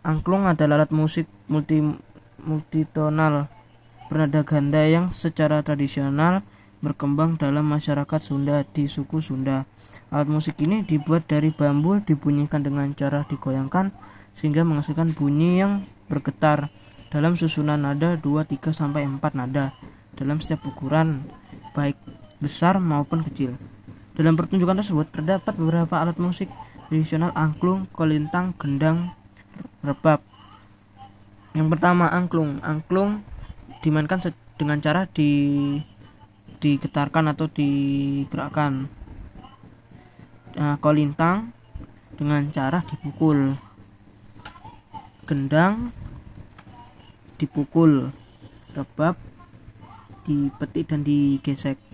Angklung adalah alat musik multi multitonal bernada ganda yang secara tradisional berkembang dalam masyarakat Sunda di suku Sunda. Alat musik ini dibuat dari bambu dibunyikan dengan cara digoyangkan sehingga menghasilkan bunyi yang bergetar dalam susunan nada 2, 3 sampai 4 nada dalam setiap ukuran baik besar maupun kecil. Dalam pertunjukan tersebut terdapat beberapa alat musik tradisional angklung, kolintang, gendang, rebab. Yang pertama angklung. Angklung dimainkan dengan cara di digetarkan atau digerakkan. Nah, kolintang dengan cara dipukul. Gendang dipukul. Rebab dipetik dan digesek